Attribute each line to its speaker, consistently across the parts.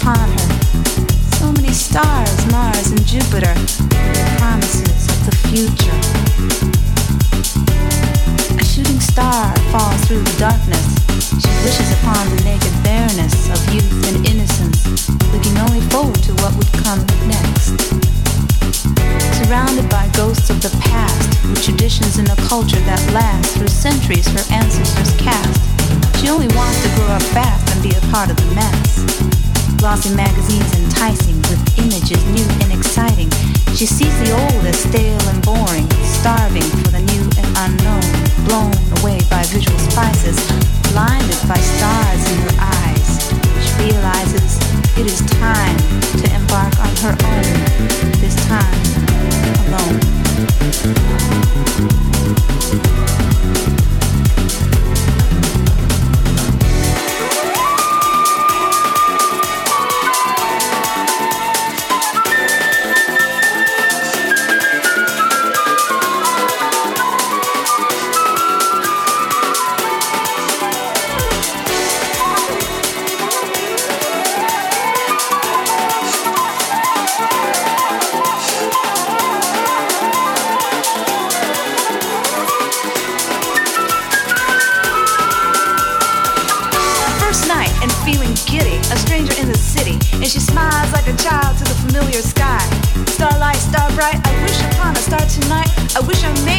Speaker 1: upon her. So many stars, Mars and Jupiter, promises of the future A shooting star falls through the darkness. She wishes upon the naked bareness of youth and innocence, looking only forward to what would come next. Surrounded by ghosts of the past, with traditions and a culture that lasts through centuries her ancestors cast, she only wants to grow up fast and be a part of the mess. Glossy magazines enticing with images new and exciting. She sees the old as stale and boring, starving for the new and unknown blown away by visual spices, blinded by stars in her eyes. She realizes it is time to embark on her own, this time alone. right. I wish upon a star tonight. I wish I made.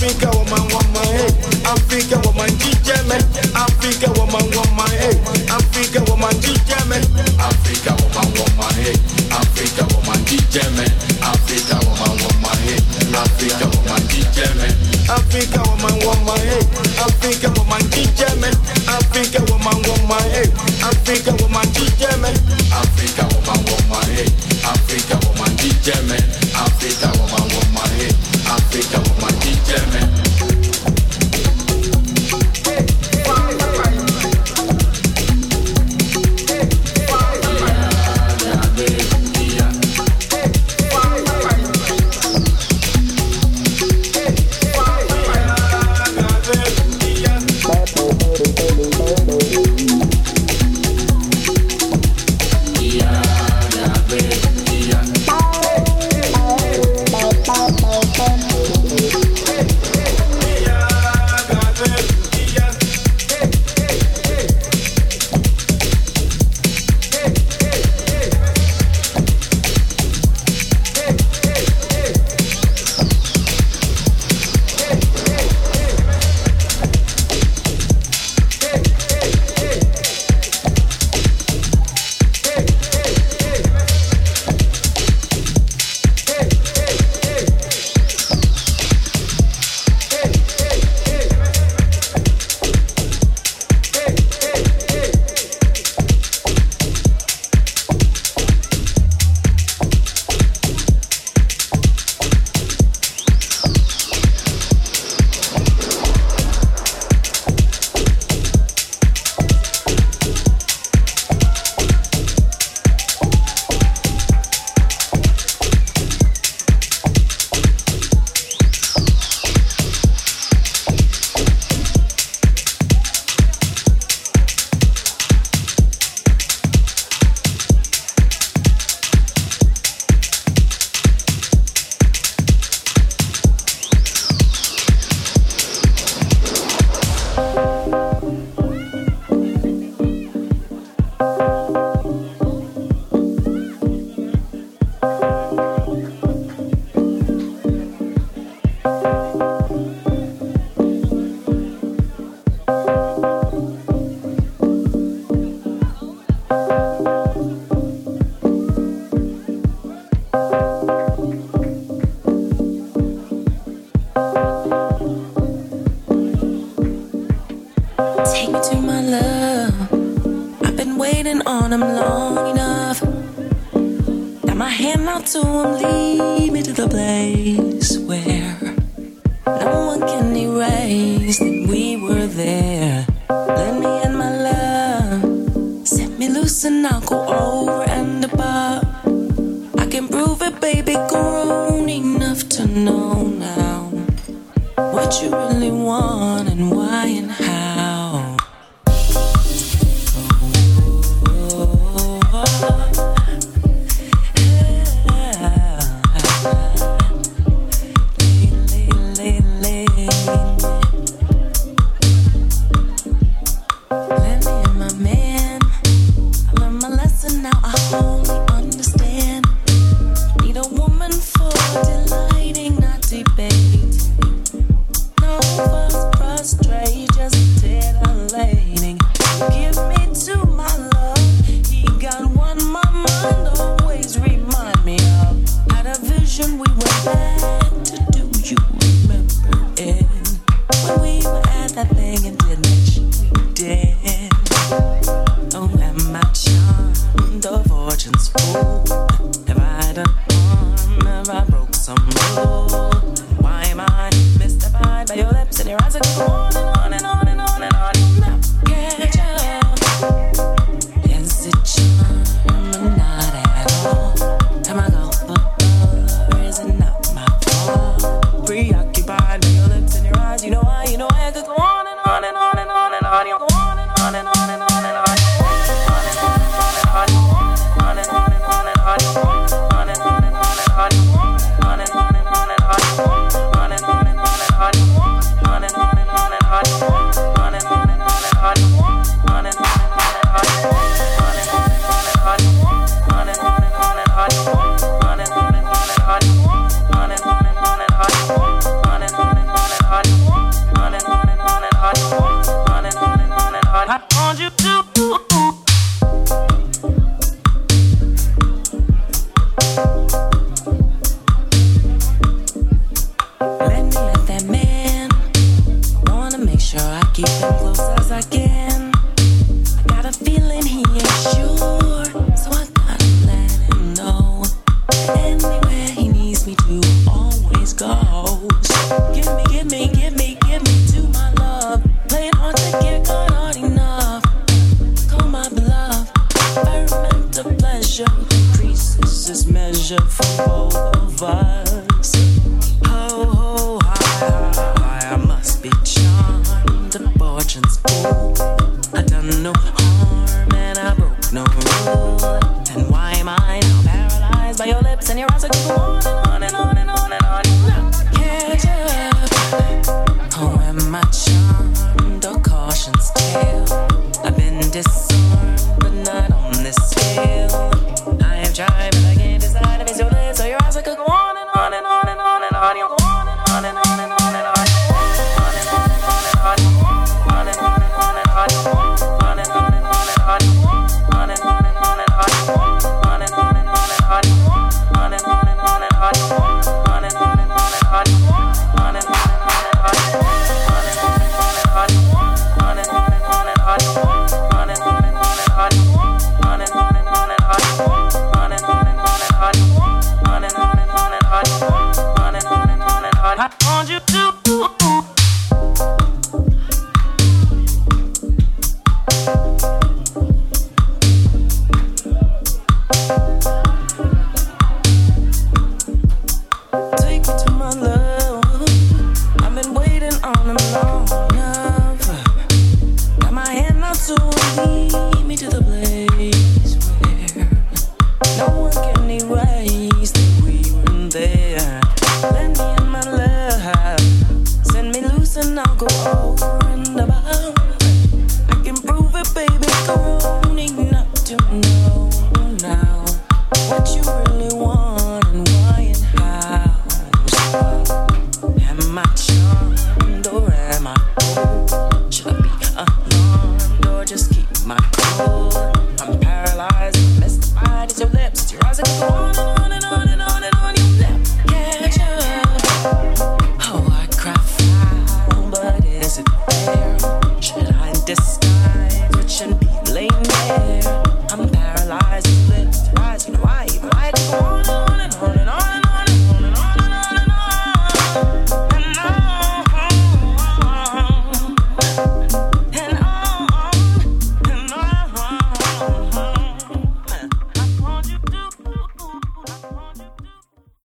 Speaker 1: Africa woman want my head. Africa woman teacher me. Africa woman want my head. Africa woman teacher me. Africa woman want my head. Africa woman teacher me. Africa woman want my head. Africa woman teacher me. Africa woman want my head. Africa woman teacher me. Africa woman want my head. Africa woman teacher me. Africa woman want my head. Africa woman teacher
Speaker 2: me. Africa woman want my head. Africa woman Get